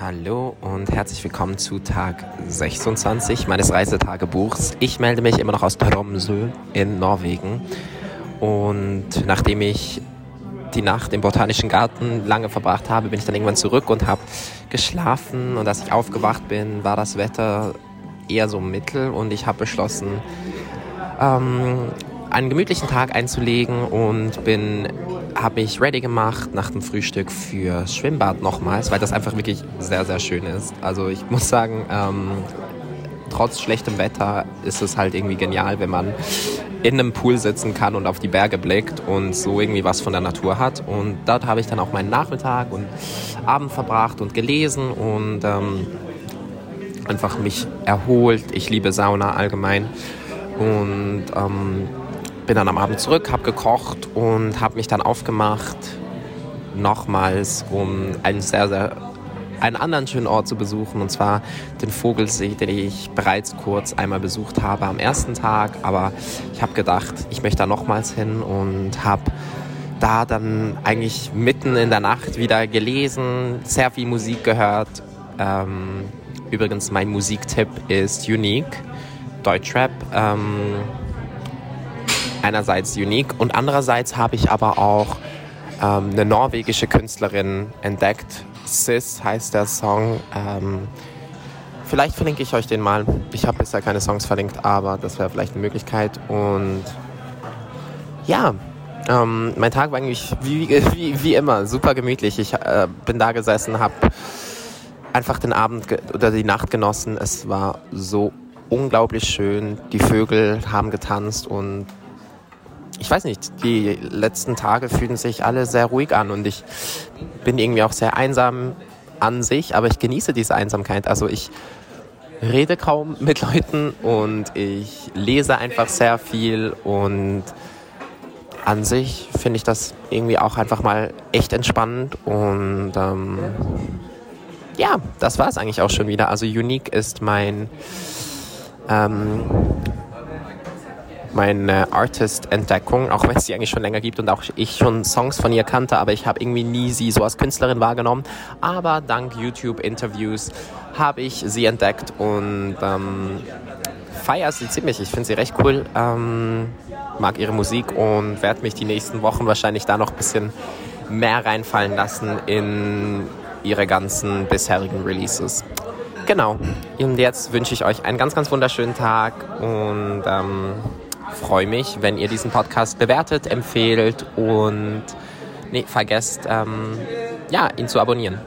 Hallo und herzlich willkommen zu Tag 26 meines Reisetagebuchs. Ich melde mich immer noch aus Tromsø in Norwegen. Und nachdem ich die Nacht im Botanischen Garten lange verbracht habe, bin ich dann irgendwann zurück und habe geschlafen. Und als ich aufgewacht bin, war das Wetter eher so mittel. Und ich habe beschlossen, ähm, einen gemütlichen Tag einzulegen und bin habe mich ready gemacht nach dem Frühstück für Schwimmbad nochmals, weil das einfach wirklich sehr, sehr schön ist. Also ich muss sagen, ähm, trotz schlechtem Wetter ist es halt irgendwie genial, wenn man in einem Pool sitzen kann und auf die Berge blickt und so irgendwie was von der Natur hat. Und dort habe ich dann auch meinen Nachmittag und Abend verbracht und gelesen und ähm, einfach mich erholt. Ich liebe Sauna allgemein. Und ähm, bin dann am Abend zurück, habe gekocht und habe mich dann aufgemacht, nochmals, um einen sehr, sehr einen anderen schönen Ort zu besuchen, und zwar den Vogelsee, den ich bereits kurz einmal besucht habe am ersten Tag. Aber ich habe gedacht, ich möchte da nochmals hin und habe da dann eigentlich mitten in der Nacht wieder gelesen, sehr viel Musik gehört. Ähm, übrigens, mein Musiktipp ist Unique, Deutschrap. Ähm, einerseits unique und andererseits habe ich aber auch ähm, eine norwegische Künstlerin entdeckt. Sis heißt der Song. Ähm, vielleicht verlinke ich euch den mal. Ich habe bisher keine Songs verlinkt, aber das wäre vielleicht eine Möglichkeit. Und ja, ähm, mein Tag war eigentlich wie, wie, wie immer super gemütlich. Ich äh, bin da gesessen, habe einfach den Abend oder die Nacht genossen. Es war so unglaublich schön. Die Vögel haben getanzt und ich weiß nicht, die letzten Tage fühlen sich alle sehr ruhig an und ich bin irgendwie auch sehr einsam an sich, aber ich genieße diese Einsamkeit. Also ich rede kaum mit Leuten und ich lese einfach sehr viel und an sich finde ich das irgendwie auch einfach mal echt entspannend und ähm, ja, das war es eigentlich auch schon wieder. Also Unique ist mein ähm, meine Artist-Entdeckung, auch wenn es sie eigentlich schon länger gibt und auch ich schon Songs von ihr kannte, aber ich habe irgendwie nie sie so als Künstlerin wahrgenommen. Aber dank YouTube-Interviews habe ich sie entdeckt und ähm, feiere sie ziemlich. Ich finde sie recht cool, ähm, mag ihre Musik und werde mich die nächsten Wochen wahrscheinlich da noch ein bisschen mehr reinfallen lassen in ihre ganzen bisherigen Releases. Genau. Und jetzt wünsche ich euch einen ganz, ganz wunderschönen Tag und ähm, freue mich, wenn ihr diesen Podcast bewertet, empfehlt und nee, vergesst, ähm, ja, ihn zu abonnieren.